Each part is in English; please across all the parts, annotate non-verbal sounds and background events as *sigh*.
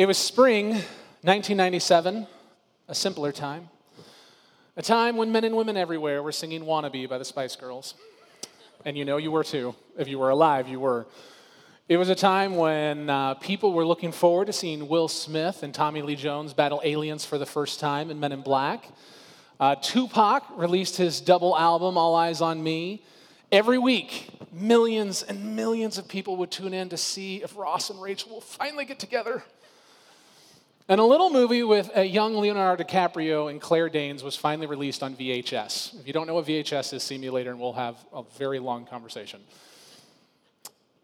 It was spring 1997, a simpler time. A time when men and women everywhere were singing Wannabe by the Spice Girls. And you know you were too. If you were alive, you were. It was a time when uh, people were looking forward to seeing Will Smith and Tommy Lee Jones battle aliens for the first time in Men in Black. Uh, Tupac released his double album, All Eyez on Me. Every week, millions and millions of people would tune in to see if Ross and Rachel will finally get together. And a little movie with a young Leonardo DiCaprio and Claire Danes was finally released on VHS. If you don't know what VHS is, see me later and we'll have a very long conversation.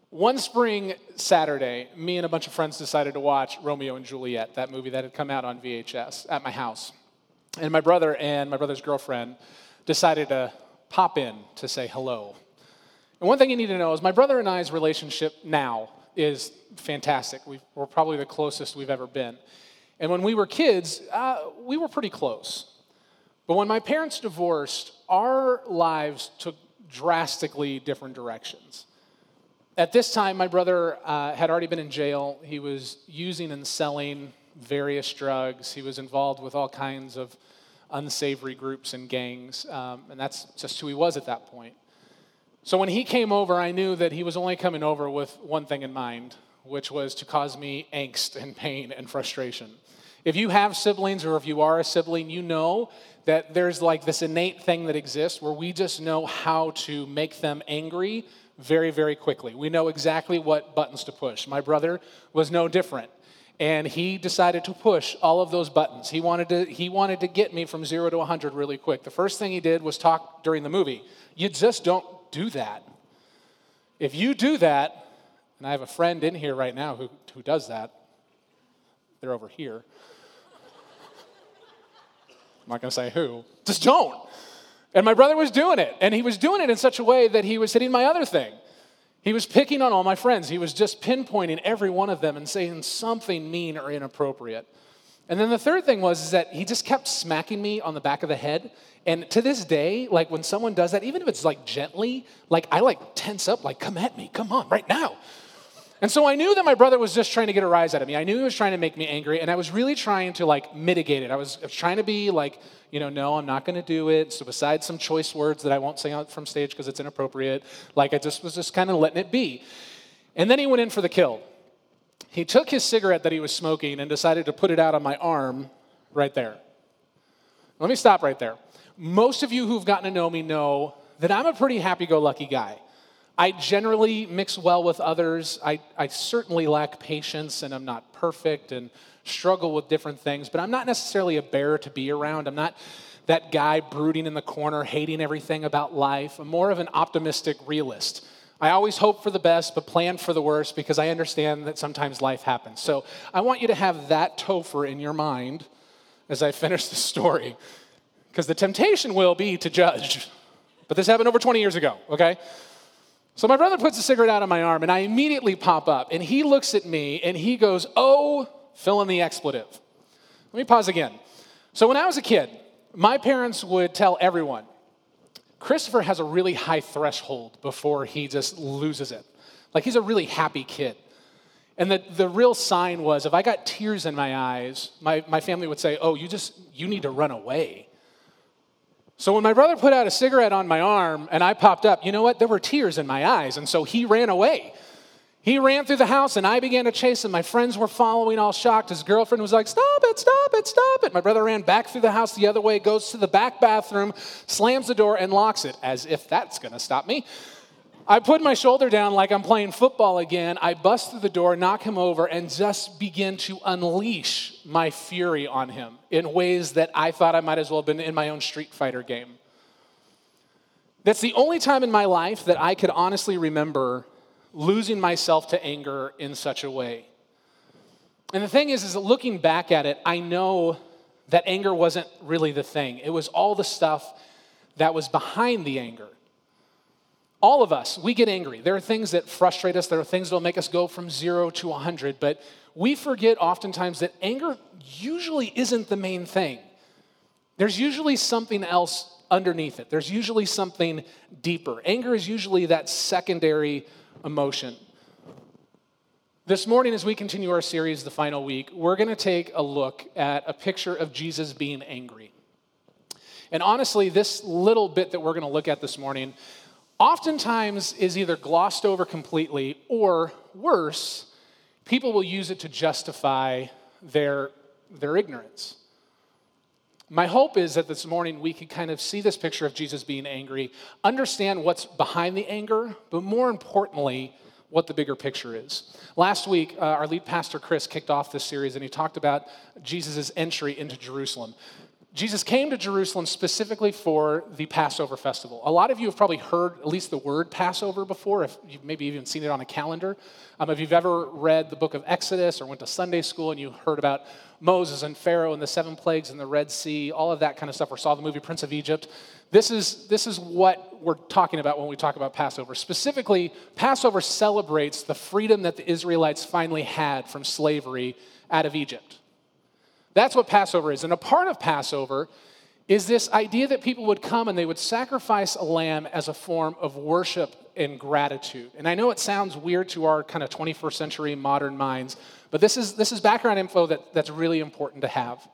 One spring Saturday, me and a bunch of friends decided to watch Romeo and Juliet, that movie that had come out on VHS at my house. And my brother and my brother's girlfriend decided to pop in to say hello. And one thing you need to know is my brother and I's relationship now is fantastic. we are probably the closest we've ever been. And when we were kids, uh, we were pretty close. But when my parents divorced, our lives took drastically different directions. At this time, my brother uh, had already been in jail. He was using and selling various drugs. He was involved with all kinds of unsavory groups and gangs, um, and that's just who he was at that point. So when he came over, I knew that he was only coming over with one thing in mind, which was to cause me angst and pain and frustration. If you have siblings or if you are a sibling, you know that there's like this innate thing that exists where we just know how to make them angry very, very quickly. We know exactly what buttons to push. My brother was no different. And he decided to push all of those buttons. He wanted to, he wanted to get me from zero to 100 really quick. The first thing he did was talk during the movie. You just don't do that. If you do that, and I have a friend in here right now who, who does that, they're over here. I'm not going to say who. Just don't. And my brother was doing it, and he was doing it in such a way that he was hitting my other thing. He was picking on all my friends. He was just pinpointing every one of them and saying something mean or inappropriate. And then the third thing was is that he just kept smacking me on the back of the head. And to this day, like when someone does that, even if it's like gently, like I like tense up, like, come at me, come on, right now. And so I knew that my brother was just trying to get a rise out of me. I knew he was trying to make me angry, and I was really trying to like mitigate it. I was, I was trying to be like, you know, no, I'm not going to do it. So besides some choice words that I won't say out from stage because it's inappropriate, like I just was just kind of letting it be. And then he went in for the kill. He took his cigarette that he was smoking and decided to put it out on my arm right there. Let me stop right there. Most of you who've gotten to know me know that I'm a pretty happy go lucky guy. I generally mix well with others. I, I certainly lack patience and I'm not perfect and struggle with different things, but I'm not necessarily a bear to be around. I'm not that guy brooding in the corner, hating everything about life. I'm more of an optimistic realist. I always hope for the best, but plan for the worst because I understand that sometimes life happens. So I want you to have that Topher in your mind as I finish the story because the temptation will be to judge. But this happened over 20 years ago, okay? So my brother puts a cigarette out on my arm, and I immediately pop up, and he looks at me and he goes, Oh, fill in the expletive. Let me pause again. So when I was a kid, my parents would tell everyone, Christopher has a really high threshold before he just loses it. Like he's a really happy kid. And the, the real sign was if I got tears in my eyes, my, my family would say, Oh, you just, you need to run away. So when my brother put out a cigarette on my arm and I popped up, you know what? There were tears in my eyes. And so he ran away. He ran through the house and I began to chase him. My friends were following, all shocked. His girlfriend was like, Stop it, stop it, stop it. My brother ran back through the house the other way, goes to the back bathroom, slams the door, and locks it, as if that's gonna stop me. I put my shoulder down like I'm playing football again. I bust through the door, knock him over, and just begin to unleash my fury on him in ways that I thought I might as well have been in my own Street Fighter game. That's the only time in my life that I could honestly remember losing myself to anger in such a way. And the thing is, is that looking back at it, I know that anger wasn't really the thing. It was all the stuff that was behind the anger. All of us, we get angry. There are things that frustrate us, there are things that will make us go from zero to 100, but we forget oftentimes that anger usually isn't the main thing. There's usually something else underneath it, there's usually something deeper. Anger is usually that secondary emotion. This morning, as we continue our series, The Final Week, we're going to take a look at a picture of Jesus being angry. And honestly, this little bit that we're going to look at this morning oftentimes is either glossed over completely or worse, people will use it to justify their, their ignorance. My hope is that this morning we can kind of see this picture of Jesus being angry, understand what's behind the anger, but more importantly, what the bigger picture is. Last week, uh, our lead pastor Chris kicked off this series and he talked about Jesus' entry into Jerusalem. Jesus came to Jerusalem specifically for the Passover festival. A lot of you have probably heard at least the word Passover before, if you've maybe even seen it on a calendar. Um, if you've ever read the book of Exodus or went to Sunday school and you heard about Moses and Pharaoh and the seven plagues and the Red Sea, all of that kind of stuff, or saw the movie Prince of Egypt, this is, this is what we're talking about when we talk about Passover. Specifically, Passover celebrates the freedom that the Israelites finally had from slavery out of Egypt. That's what Passover is. And a part of Passover is this idea that people would come and they would sacrifice a lamb as a form of worship and gratitude. And I know it sounds weird to our kind of 21st century modern minds, but this is, this is background info that, that's really important to have.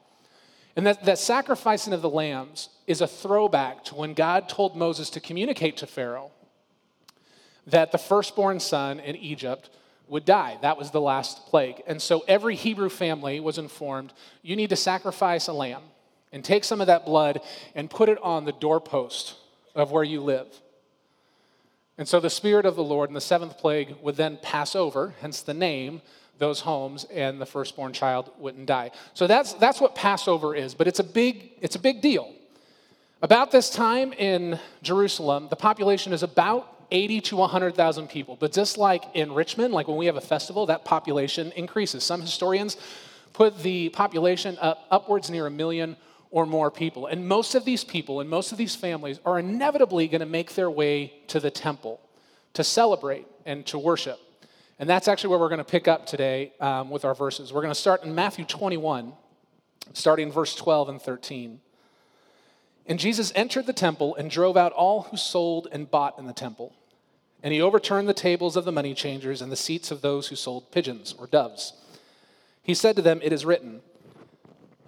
And that, that sacrificing of the lambs is a throwback to when God told Moses to communicate to Pharaoh that the firstborn son in Egypt would die. That was the last plague. And so every Hebrew family was informed you need to sacrifice a lamb and take some of that blood and put it on the doorpost of where you live. And so the Spirit of the Lord in the seventh plague would then pass over, hence the name, those homes, and the firstborn child wouldn't die. So that's, that's what Passover is, but it's a big, it's a big deal. About this time in Jerusalem, the population is about 80 to 100,000 people. But just like in Richmond, like when we have a festival, that population increases. Some historians put the population up upwards near a million or more people. And most of these people and most of these families are inevitably going to make their way to the temple to celebrate and to worship. And that's actually where we're going to pick up today um, with our verses. We're going to start in Matthew 21, starting in verse 12 and 13. And Jesus entered the temple and drove out all who sold and bought in the temple and he overturned the tables of the money changers and the seats of those who sold pigeons or doves. He said to them, It is written,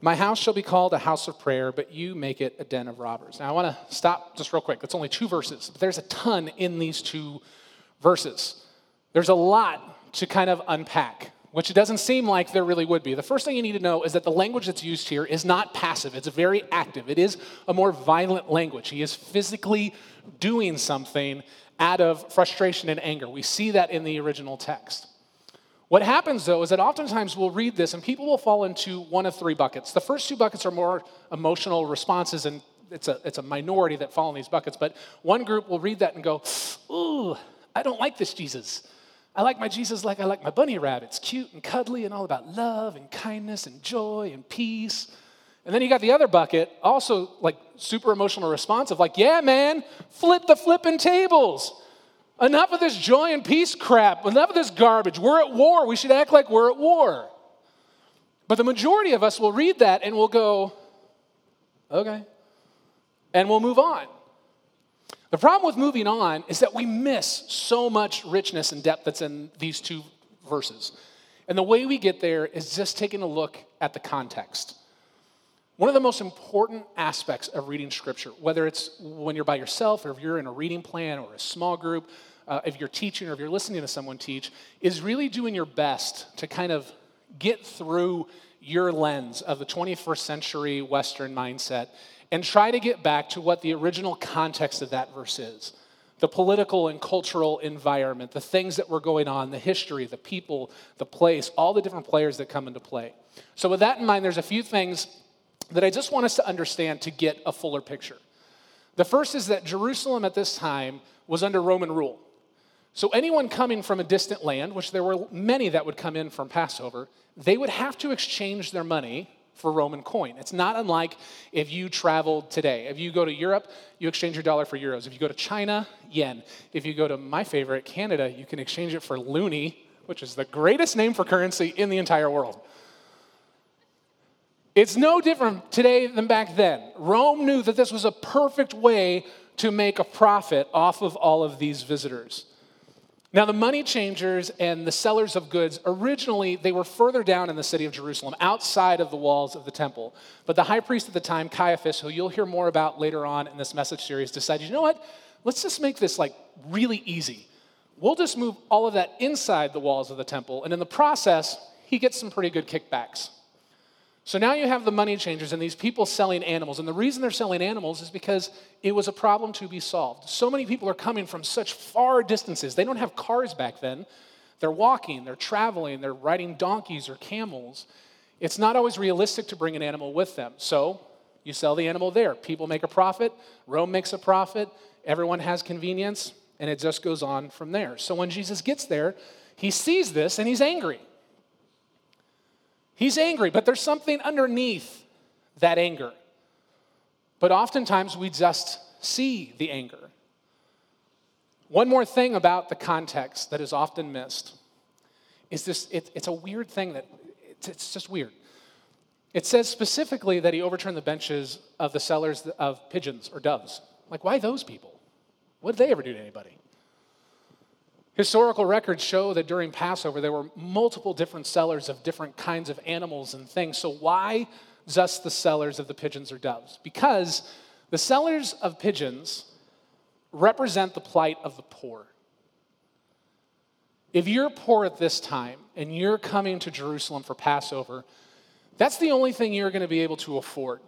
My house shall be called a house of prayer, but you make it a den of robbers. Now, I want to stop just real quick. That's only two verses, but there's a ton in these two verses. There's a lot to kind of unpack, which it doesn't seem like there really would be. The first thing you need to know is that the language that's used here is not passive, it's very active. It is a more violent language. He is physically doing something out of frustration and anger. We see that in the original text. What happens though is that oftentimes we'll read this and people will fall into one of three buckets. The first two buckets are more emotional responses, and it's a, it's a minority that fall in these buckets. But one group will read that and go, Ooh, I don't like this Jesus. I like my Jesus like I like my bunny rabbits, cute and cuddly and all about love and kindness and joy and peace. And then you got the other bucket, also like super emotional responsive, like, yeah, man, flip the flipping tables. Enough of this joy and peace crap. Enough of this garbage. We're at war. We should act like we're at war. But the majority of us will read that and we'll go, okay. And we'll move on. The problem with moving on is that we miss so much richness and depth that's in these two verses. And the way we get there is just taking a look at the context. One of the most important aspects of reading scripture, whether it's when you're by yourself or if you're in a reading plan or a small group, uh, if you're teaching or if you're listening to someone teach, is really doing your best to kind of get through your lens of the 21st century Western mindset and try to get back to what the original context of that verse is the political and cultural environment, the things that were going on, the history, the people, the place, all the different players that come into play. So, with that in mind, there's a few things that I just want us to understand to get a fuller picture. The first is that Jerusalem at this time was under Roman rule. So, anyone coming from a distant land, which there were many that would come in from Passover, they would have to exchange their money for Roman coin. It's not unlike if you traveled today. If you go to Europe, you exchange your dollar for euros. If you go to China, yen. If you go to my favorite, Canada, you can exchange it for loonie, which is the greatest name for currency in the entire world. It's no different today than back then. Rome knew that this was a perfect way to make a profit off of all of these visitors. Now, the money changers and the sellers of goods, originally, they were further down in the city of Jerusalem, outside of the walls of the temple. But the high priest at the time, Caiaphas, who you'll hear more about later on in this message series, decided, you know what? Let's just make this like really easy. We'll just move all of that inside the walls of the temple. And in the process, he gets some pretty good kickbacks. So now you have the money changers and these people selling animals. And the reason they're selling animals is because it was a problem to be solved. So many people are coming from such far distances. They don't have cars back then. They're walking, they're traveling, they're riding donkeys or camels. It's not always realistic to bring an animal with them. So you sell the animal there. People make a profit, Rome makes a profit, everyone has convenience, and it just goes on from there. So when Jesus gets there, he sees this and he's angry. He's angry, but there's something underneath that anger. But oftentimes we just see the anger. One more thing about the context that is often missed is this it, it's a weird thing that it's, it's just weird. It says specifically that he overturned the benches of the sellers of pigeons or doves. Like, why those people? What did they ever do to anybody? Historical records show that during Passover, there were multiple different sellers of different kinds of animals and things. So, why just the sellers of the pigeons or doves? Because the sellers of pigeons represent the plight of the poor. If you're poor at this time and you're coming to Jerusalem for Passover, that's the only thing you're going to be able to afford.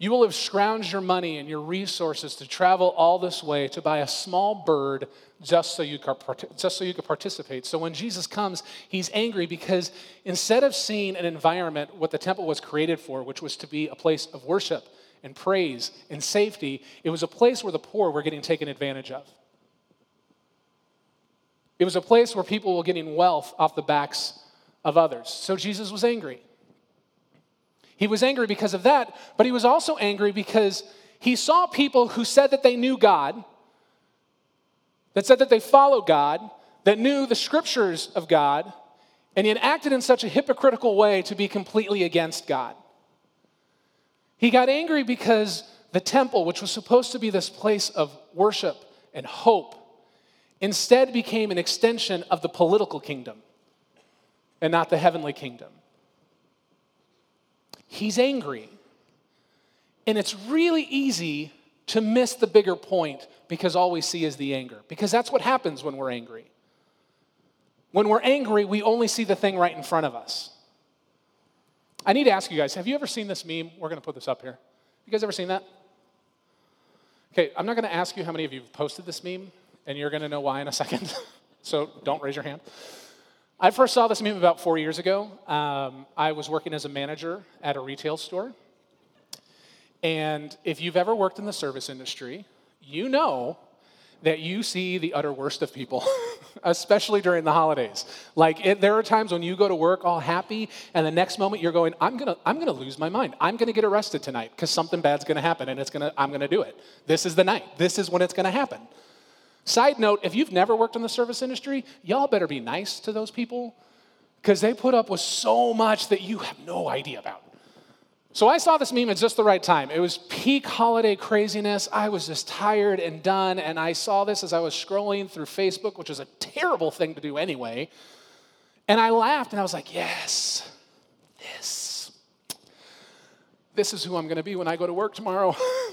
You will have scrounged your money and your resources to travel all this way to buy a small bird just so you could, just so you could participate. So when Jesus comes, he's angry because instead of seeing an environment, what the temple was created for, which was to be a place of worship and praise and safety, it was a place where the poor were getting taken advantage of. It was a place where people were getting wealth off the backs of others. So Jesus was angry. He was angry because of that, but he was also angry because he saw people who said that they knew God, that said that they followed God, that knew the scriptures of God, and yet acted in such a hypocritical way to be completely against God. He got angry because the temple, which was supposed to be this place of worship and hope, instead became an extension of the political kingdom and not the heavenly kingdom. He's angry. And it's really easy to miss the bigger point because all we see is the anger. Because that's what happens when we're angry. When we're angry, we only see the thing right in front of us. I need to ask you guys have you ever seen this meme? We're going to put this up here. You guys ever seen that? Okay, I'm not going to ask you how many of you have posted this meme, and you're going to know why in a second. *laughs* so don't raise your hand. I first saw this meme about four years ago. Um, I was working as a manager at a retail store. And if you've ever worked in the service industry, you know that you see the utter worst of people, *laughs* especially during the holidays. Like, it, there are times when you go to work all happy, and the next moment you're going, I'm gonna, I'm gonna lose my mind. I'm gonna get arrested tonight because something bad's gonna happen, and it's gonna, I'm gonna do it. This is the night. This is when it's gonna happen. Side note if you've never worked in the service industry, y'all better be nice to those people because they put up with so much that you have no idea about. So I saw this meme at just the right time. It was peak holiday craziness. I was just tired and done, and I saw this as I was scrolling through Facebook, which is a terrible thing to do anyway. And I laughed and I was like, yes, this. This is who I'm gonna be when I go to work tomorrow. *laughs*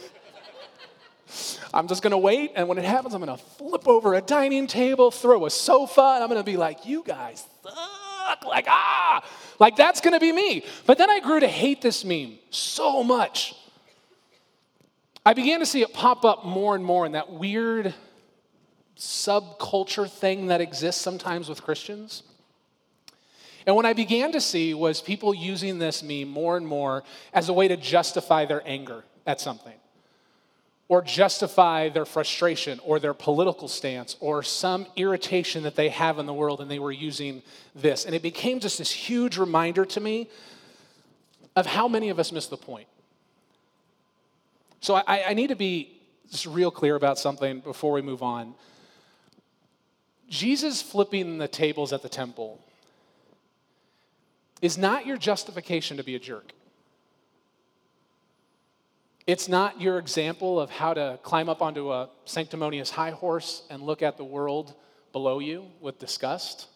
I'm just gonna wait, and when it happens, I'm gonna flip over a dining table, throw a sofa, and I'm gonna be like, you guys suck. Like, ah, like that's gonna be me. But then I grew to hate this meme so much. I began to see it pop up more and more in that weird subculture thing that exists sometimes with Christians. And what I began to see was people using this meme more and more as a way to justify their anger at something or justify their frustration or their political stance or some irritation that they have in the world, and they were using this. And it became just this huge reminder to me of how many of us miss the point. So I, I need to be just real clear about something before we move on. Jesus flipping the tables at the temple is not your justification to be a jerk. It's not your example of how to climb up onto a sanctimonious high horse and look at the world below you with disgust.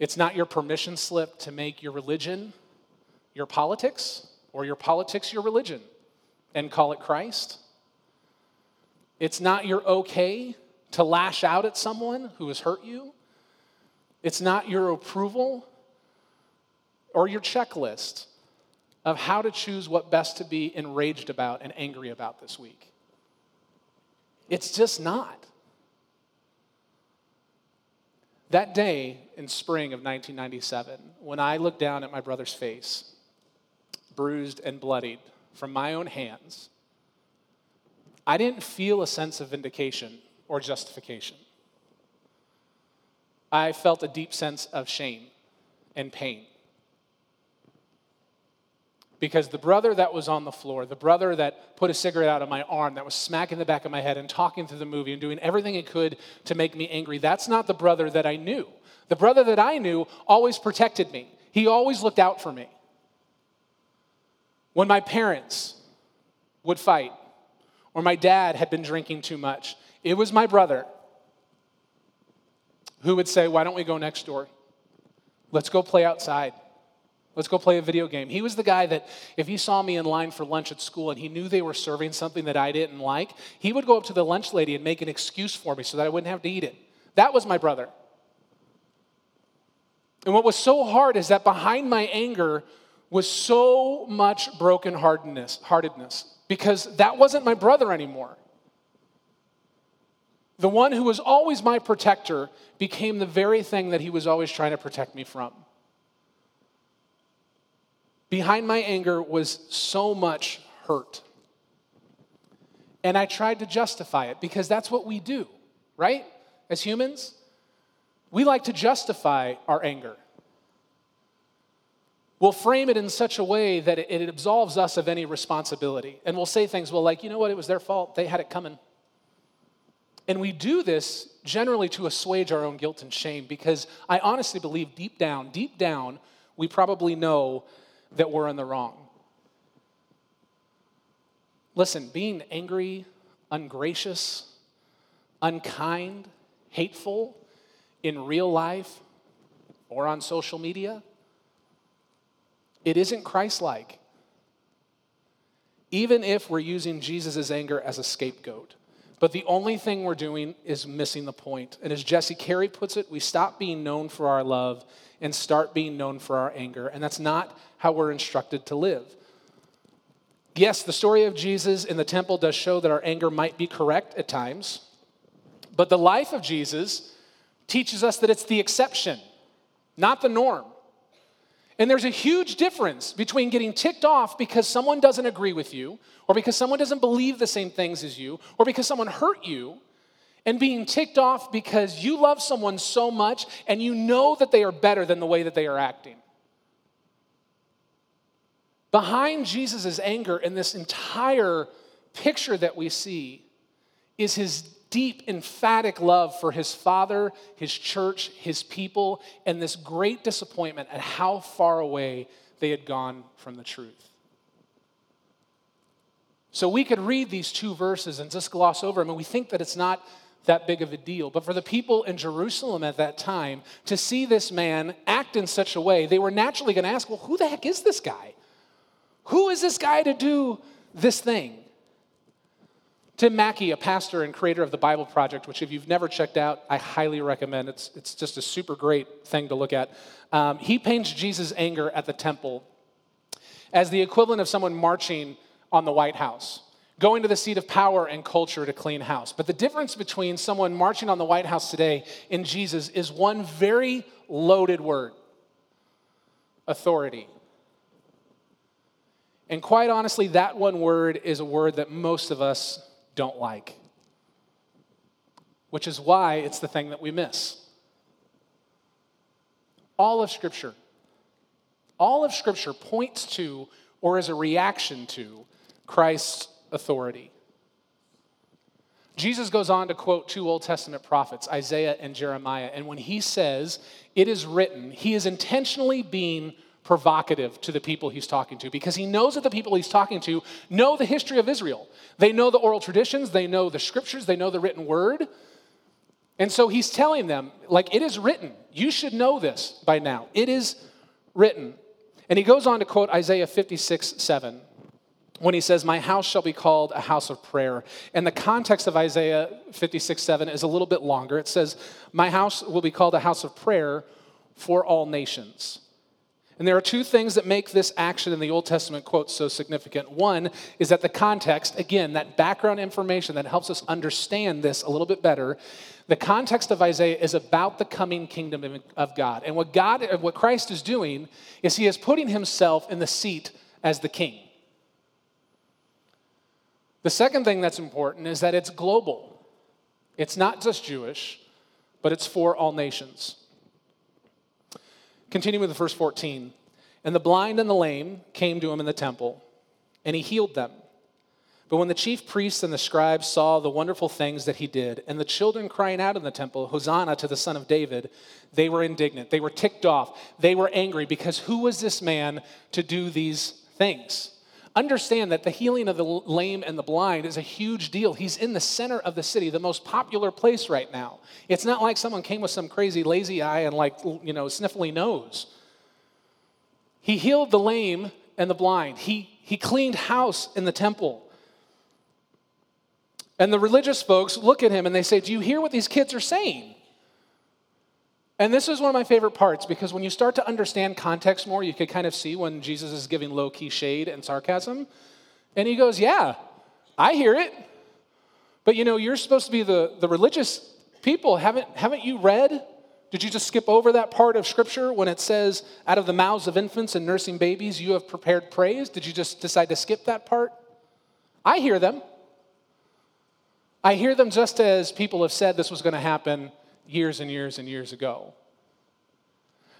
It's not your permission slip to make your religion your politics or your politics your religion and call it Christ. It's not your okay to lash out at someone who has hurt you. It's not your approval or your checklist of how to choose what best to be enraged about and angry about this week. It's just not. That day in spring of 1997, when I looked down at my brother's face, bruised and bloodied from my own hands, I didn't feel a sense of vindication or justification. I felt a deep sense of shame and pain because the brother that was on the floor, the brother that put a cigarette out of my arm, that was smacking the back of my head and talking through the movie and doing everything he could to make me angry, that's not the brother that I knew. The brother that I knew always protected me, he always looked out for me. When my parents would fight, or my dad had been drinking too much, it was my brother who would say, Why don't we go next door? Let's go play outside. Let's go play a video game. He was the guy that if he saw me in line for lunch at school and he knew they were serving something that I didn't like, he would go up to the lunch lady and make an excuse for me so that I wouldn't have to eat it. That was my brother. And what was so hard is that behind my anger was so much broken heartedness because that wasn't my brother anymore. The one who was always my protector became the very thing that he was always trying to protect me from. Behind my anger was so much hurt. And I tried to justify it because that's what we do, right? As humans, we like to justify our anger. We'll frame it in such a way that it, it absolves us of any responsibility. And we'll say things, well, like, you know what, it was their fault, they had it coming. And we do this generally to assuage our own guilt and shame because I honestly believe deep down, deep down, we probably know that we're in the wrong. Listen, being angry, ungracious, unkind, hateful in real life or on social media, it isn't Christ like. Even if we're using Jesus' anger as a scapegoat. But the only thing we're doing is missing the point. And as Jesse Carey puts it, we stop being known for our love and start being known for our anger. And that's not how we're instructed to live. Yes, the story of Jesus in the temple does show that our anger might be correct at times, but the life of Jesus teaches us that it's the exception, not the norm. And there's a huge difference between getting ticked off because someone doesn't agree with you, or because someone doesn't believe the same things as you, or because someone hurt you, and being ticked off because you love someone so much and you know that they are better than the way that they are acting. Behind Jesus' anger in this entire picture that we see is his deep, emphatic love for his father, his church, his people, and this great disappointment at how far away they had gone from the truth. So we could read these two verses and just gloss over them, and we think that it's not that big of a deal. But for the people in Jerusalem at that time to see this man act in such a way, they were naturally going to ask, well, who the heck is this guy? Who is this guy to do this thing? Tim Mackie, a pastor and creator of the Bible Project, which if you've never checked out, I highly recommend. It's, it's just a super great thing to look at. Um, he paints Jesus' anger at the temple as the equivalent of someone marching on the White House going to the seat of power and culture to clean house. But the difference between someone marching on the White House today and Jesus is one very loaded word authority. And quite honestly, that one word is a word that most of us don't like, which is why it's the thing that we miss. All of Scripture, all of Scripture points to or is a reaction to Christ's authority. Jesus goes on to quote two Old Testament prophets, Isaiah and Jeremiah, and when he says, It is written, he is intentionally being provocative to the people he's talking to because he knows that the people he's talking to know the history of Israel. They know the oral traditions, they know the scriptures, they know the written word. And so he's telling them, like, it is written. You should know this by now. It is written. And he goes on to quote Isaiah 56 7 when he says, My house shall be called a house of prayer. And the context of Isaiah 56 7 is a little bit longer. It says, My house will be called a house of prayer for all nations. And there are two things that make this action in the Old Testament quote so significant. One is that the context, again, that background information that helps us understand this a little bit better, the context of Isaiah is about the coming kingdom of God. And what God what Christ is doing is he is putting himself in the seat as the king. The second thing that's important is that it's global. It's not just Jewish, but it's for all nations. Continuing with verse 14. And the blind and the lame came to him in the temple, and he healed them. But when the chief priests and the scribes saw the wonderful things that he did, and the children crying out in the temple, Hosanna to the Son of David, they were indignant. They were ticked off. They were angry because who was this man to do these things? Understand that the healing of the lame and the blind is a huge deal. He's in the center of the city, the most popular place right now. It's not like someone came with some crazy lazy eye and like, you know, sniffly nose. He healed the lame and the blind. He, he cleaned house in the temple. And the religious folks look at him and they say, Do you hear what these kids are saying? And this is one of my favorite parts because when you start to understand context more, you can kind of see when Jesus is giving low key shade and sarcasm. And he goes, Yeah, I hear it. But you know, you're supposed to be the, the religious people. Haven't, haven't you read? Did you just skip over that part of scripture when it says, Out of the mouths of infants and nursing babies, you have prepared praise? Did you just decide to skip that part? I hear them. I hear them just as people have said this was going to happen years and years and years ago.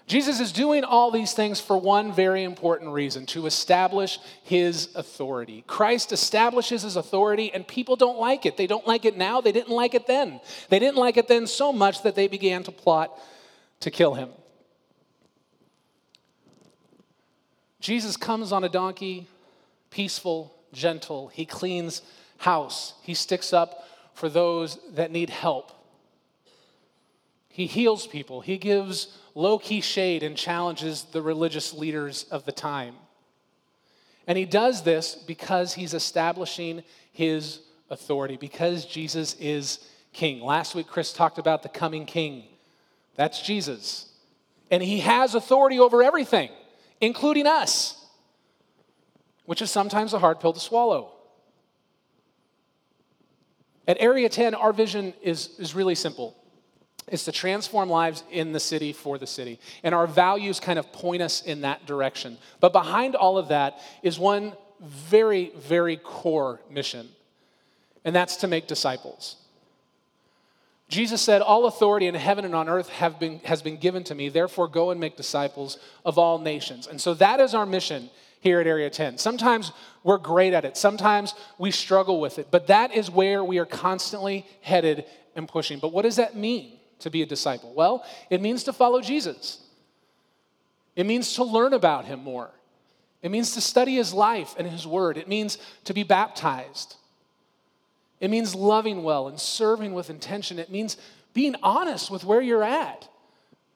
Jesus is doing all these things for one very important reason to establish his authority. Christ establishes his authority, and people don't like it. They don't like it now, they didn't like it then. They didn't like it then so much that they began to plot to kill him. Jesus comes on a donkey, peaceful, gentle. He cleans house, he sticks up for those that need help. He heals people. He gives low key shade and challenges the religious leaders of the time. And he does this because he's establishing his authority, because Jesus is king. Last week, Chris talked about the coming king. That's Jesus. And he has authority over everything, including us, which is sometimes a hard pill to swallow. At Area 10, our vision is, is really simple is to transform lives in the city for the city. And our values kind of point us in that direction. But behind all of that is one very, very core mission, and that's to make disciples. Jesus said, All authority in heaven and on earth have been, has been given to me, therefore go and make disciples of all nations. And so that is our mission here at Area 10. Sometimes we're great at it, sometimes we struggle with it, but that is where we are constantly headed and pushing. But what does that mean? To be a disciple? Well, it means to follow Jesus. It means to learn about him more. It means to study his life and his word. It means to be baptized. It means loving well and serving with intention. It means being honest with where you're at,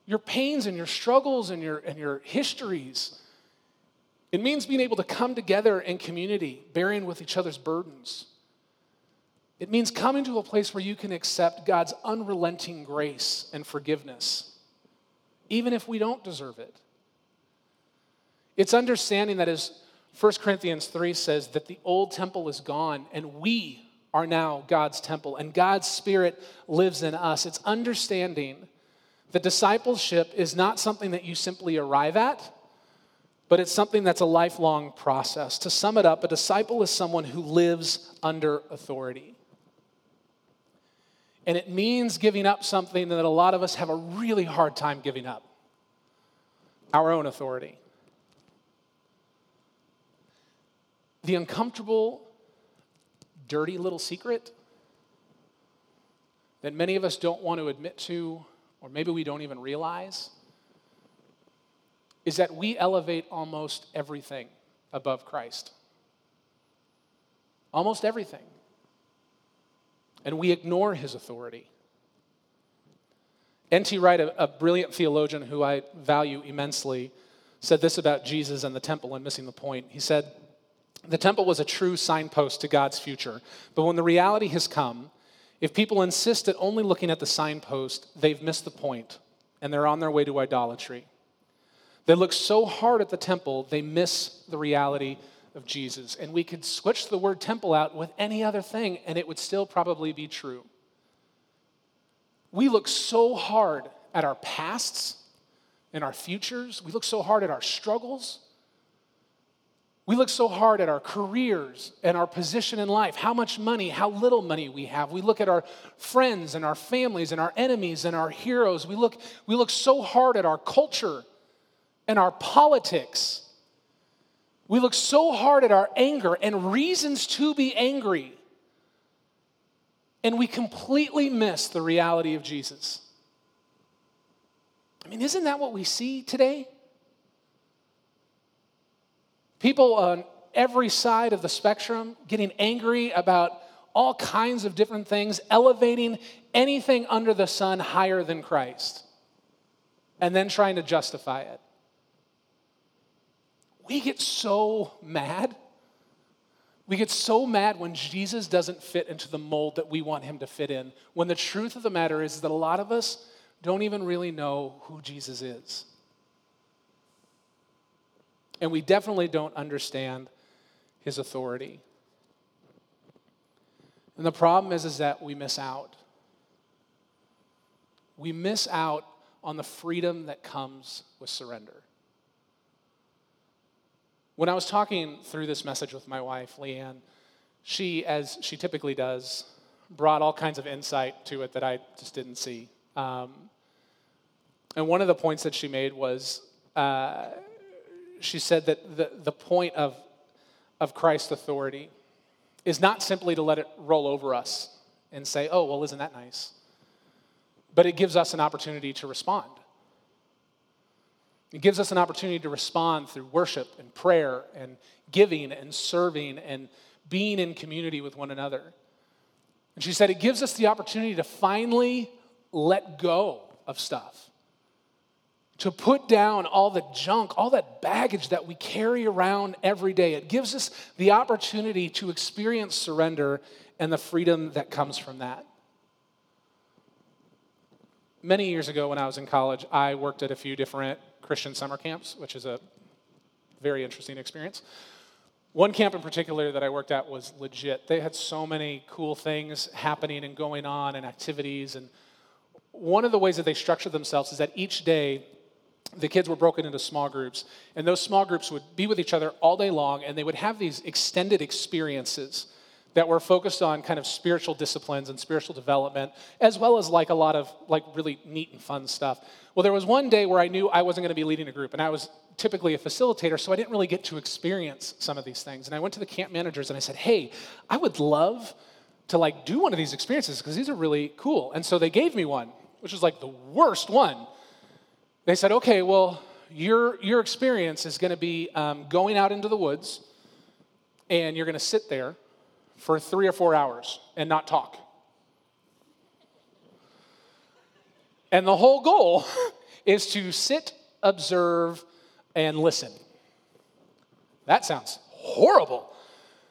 your pains and your struggles and your, and your histories. It means being able to come together in community, bearing with each other's burdens. It means coming to a place where you can accept God's unrelenting grace and forgiveness, even if we don't deserve it. It's understanding that, as 1 Corinthians 3 says, that the old temple is gone and we are now God's temple and God's Spirit lives in us. It's understanding that discipleship is not something that you simply arrive at, but it's something that's a lifelong process. To sum it up, a disciple is someone who lives under authority. And it means giving up something that a lot of us have a really hard time giving up our own authority. The uncomfortable, dirty little secret that many of us don't want to admit to, or maybe we don't even realize, is that we elevate almost everything above Christ. Almost everything. And we ignore his authority. N.T. Wright, a, a brilliant theologian who I value immensely, said this about Jesus and the temple and missing the point. He said, The temple was a true signpost to God's future, but when the reality has come, if people insist at only looking at the signpost, they've missed the point and they're on their way to idolatry. They look so hard at the temple, they miss the reality of Jesus. And we could switch the word temple out with any other thing, and it would still probably be true. We look so hard at our pasts and our futures, we look so hard at our struggles. We look so hard at our careers and our position in life, how much money, how little money we have. We look at our friends and our families and our enemies and our heroes. We look, we look so hard at our culture and our politics. We look so hard at our anger and reasons to be angry. And we completely miss the reality of Jesus. I mean, isn't that what we see today? People on every side of the spectrum getting angry about all kinds of different things, elevating anything under the sun higher than Christ, and then trying to justify it we get so mad. We get so mad when Jesus doesn't fit into the mold that we want him to fit in. When the truth of the matter is that a lot of us don't even really know who Jesus is. And we definitely don't understand his authority. And the problem is, is that we miss out. We miss out on the freedom that comes with surrender. When I was talking through this message with my wife, Leanne, she, as she typically does, brought all kinds of insight to it that I just didn't see. Um, and one of the points that she made was uh, she said that the, the point of, of Christ's authority is not simply to let it roll over us and say, oh, well, isn't that nice? But it gives us an opportunity to respond. It gives us an opportunity to respond through worship and prayer and giving and serving and being in community with one another. And she said it gives us the opportunity to finally let go of stuff, to put down all the junk, all that baggage that we carry around every day. It gives us the opportunity to experience surrender and the freedom that comes from that. Many years ago, when I was in college, I worked at a few different Christian summer camps, which is a very interesting experience. One camp in particular that I worked at was legit. They had so many cool things happening and going on and activities. And one of the ways that they structured themselves is that each day the kids were broken into small groups, and those small groups would be with each other all day long, and they would have these extended experiences that were focused on kind of spiritual disciplines and spiritual development, as well as like a lot of like really neat and fun stuff. Well, there was one day where I knew I wasn't going to be leading a group, and I was typically a facilitator, so I didn't really get to experience some of these things. And I went to the camp managers and I said, "Hey, I would love to like do one of these experiences because these are really cool." And so they gave me one, which was like the worst one. They said, "Okay, well, your your experience is going to be um, going out into the woods, and you're going to sit there." For three or four hours and not talk. And the whole goal *laughs* is to sit, observe, and listen. That sounds horrible.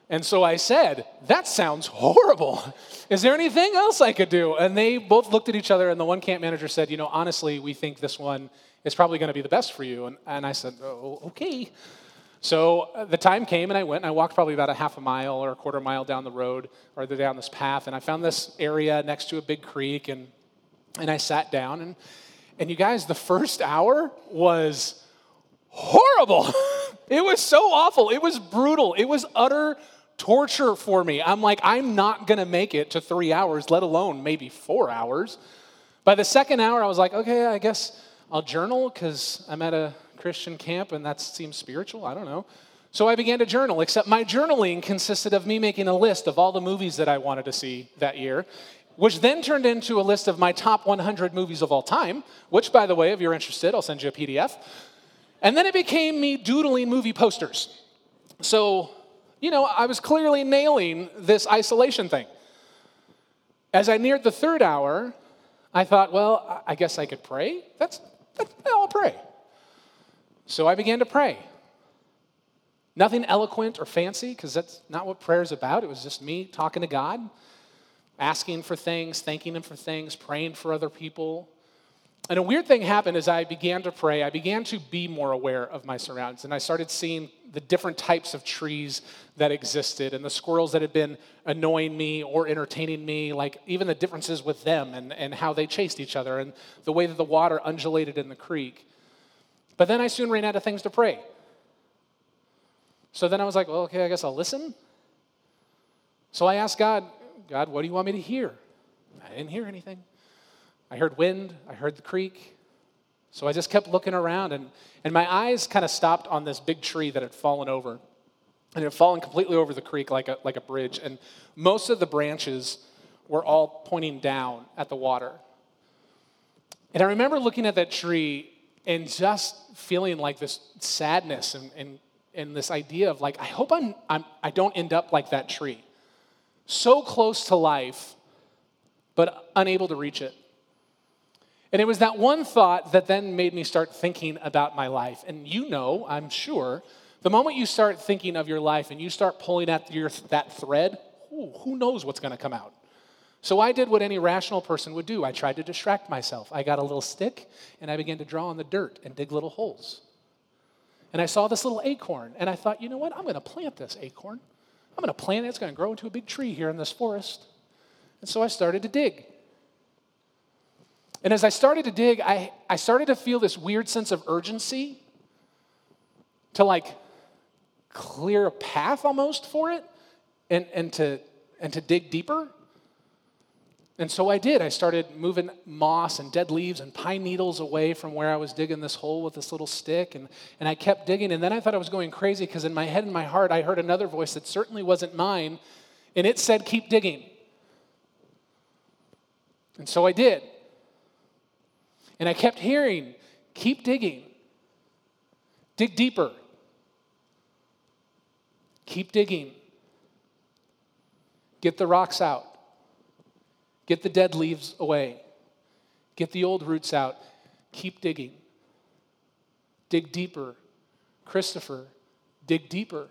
And so I said, That sounds horrible. *laughs* Is there anything else I could do? And they both looked at each other, and the one camp manager said, You know, honestly, we think this one is probably going to be the best for you. And, and I said, Oh, okay. So uh, the time came and I went and I walked probably about a half a mile or a quarter mile down the road or down this path and I found this area next to a big creek and, and I sat down and, and you guys, the first hour was horrible. *laughs* it was so awful. It was brutal. It was utter torture for me. I'm like, I'm not to make it to three hours, let alone maybe four hours. By the second hour, I was like, okay, I guess I'll journal because I'm at a Christian camp and that seems spiritual. I don't know. So I began to journal, except my journaling consisted of me making a list of all the movies that I wanted to see that year, which then turned into a list of my top 100 movies of all time, which, by the way, if you're interested, I'll send you a PDF. And then it became me doodling movie posters. So, you know, I was clearly nailing this isolation thing. As I neared the third hour, I thought, well, I guess I could pray. That's, that's I'll pray. So I began to pray. Nothing eloquent or fancy, because that's not what prayer is about. It was just me talking to God, asking for things, thanking Him for things, praying for other people. And a weird thing happened as I began to pray. I began to be more aware of my surroundings, and I started seeing the different types of trees that existed and the squirrels that had been annoying me or entertaining me, like even the differences with them and, and how they chased each other and the way that the water undulated in the creek. But then I soon ran out of things to pray. So then I was like, well, okay, I guess I'll listen. So I asked God, God, what do you want me to hear? I didn't hear anything. I heard wind, I heard the creek. So I just kept looking around, and, and my eyes kind of stopped on this big tree that had fallen over. And it had fallen completely over the creek like a, like a bridge. And most of the branches were all pointing down at the water. And I remember looking at that tree and just feeling like this sadness and, and, and this idea of like, I hope I'm, I'm, I don't end up like that tree. So close to life, but unable to reach it. And it was that one thought that then made me start thinking about my life. And you know, I'm sure, the moment you start thinking of your life and you start pulling at your, that thread, ooh, who knows what's going to come out? So I did what any rational person would do. I tried to distract myself. I got a little stick and I began to draw on the dirt and dig little holes. And I saw this little acorn and I thought, you know what? I'm going to plant this acorn. I'm going to plant it. It's going to grow into a big tree here in this forest. And so I started to dig. And as I started to dig, I, I started to feel this weird sense of urgency to like clear a path almost for it and, and, to, and to dig deeper. And so I did. I started moving moss and dead leaves and pine needles away from where I was digging this hole with this little stick. And, and I kept digging. And then I thought I was going crazy because in my head and my heart, I heard another voice that certainly wasn't mine. And it said, Keep digging. And so I did. And I kept hearing, Keep digging. Dig deeper. Keep digging. Get the rocks out. Get the dead leaves away. Get the old roots out. Keep digging. Dig deeper. Christopher, dig deeper.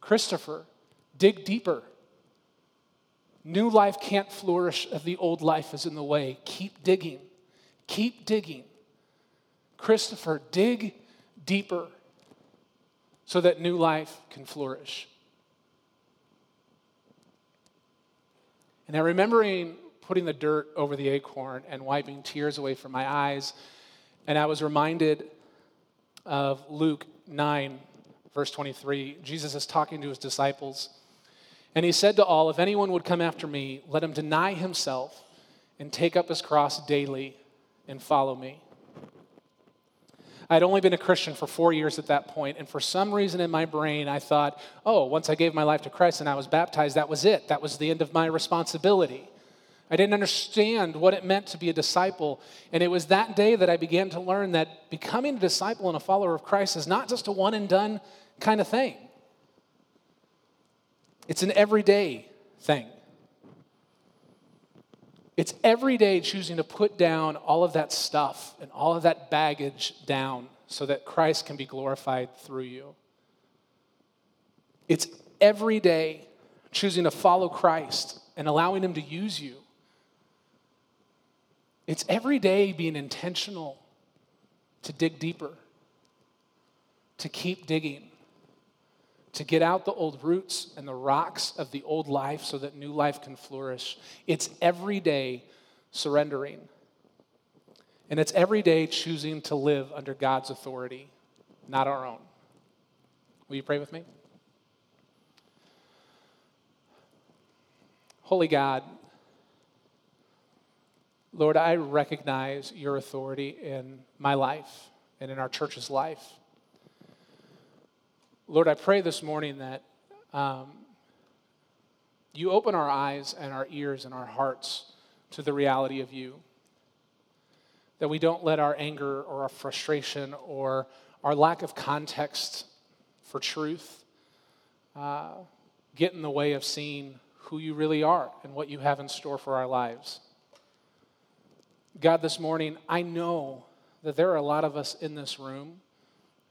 Christopher, dig deeper. New life can't flourish if the old life is in the way. Keep digging. Keep digging. Christopher, dig deeper so that new life can flourish. And I'm remembering putting the dirt over the acorn and wiping tears away from my eyes. And I was reminded of Luke 9, verse 23. Jesus is talking to his disciples. And he said to all, If anyone would come after me, let him deny himself and take up his cross daily and follow me. I had only been a Christian for four years at that point, and for some reason in my brain, I thought, oh, once I gave my life to Christ and I was baptized, that was it. That was the end of my responsibility. I didn't understand what it meant to be a disciple. And it was that day that I began to learn that becoming a disciple and a follower of Christ is not just a one and done kind of thing, it's an everyday thing. It's every day choosing to put down all of that stuff and all of that baggage down so that Christ can be glorified through you. It's every day choosing to follow Christ and allowing Him to use you it's every day being intentional to dig deeper, to keep digging, to get out the old roots and the rocks of the old life so that new life can flourish. It's every day surrendering. And it's every day choosing to live under God's authority, not our own. Will you pray with me? Holy God, Lord, I recognize your authority in my life and in our church's life. Lord, I pray this morning that um, you open our eyes and our ears and our hearts to the reality of you. That we don't let our anger or our frustration or our lack of context for truth uh, get in the way of seeing who you really are and what you have in store for our lives. God, this morning, I know that there are a lot of us in this room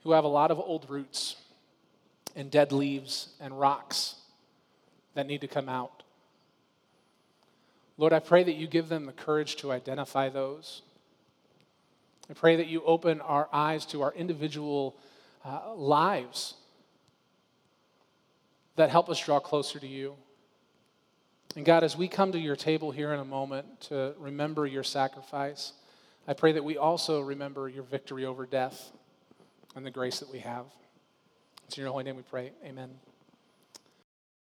who have a lot of old roots and dead leaves and rocks that need to come out. Lord, I pray that you give them the courage to identify those. I pray that you open our eyes to our individual uh, lives that help us draw closer to you. And God, as we come to your table here in a moment to remember your sacrifice, I pray that we also remember your victory over death and the grace that we have. It's in your holy name we pray. Amen.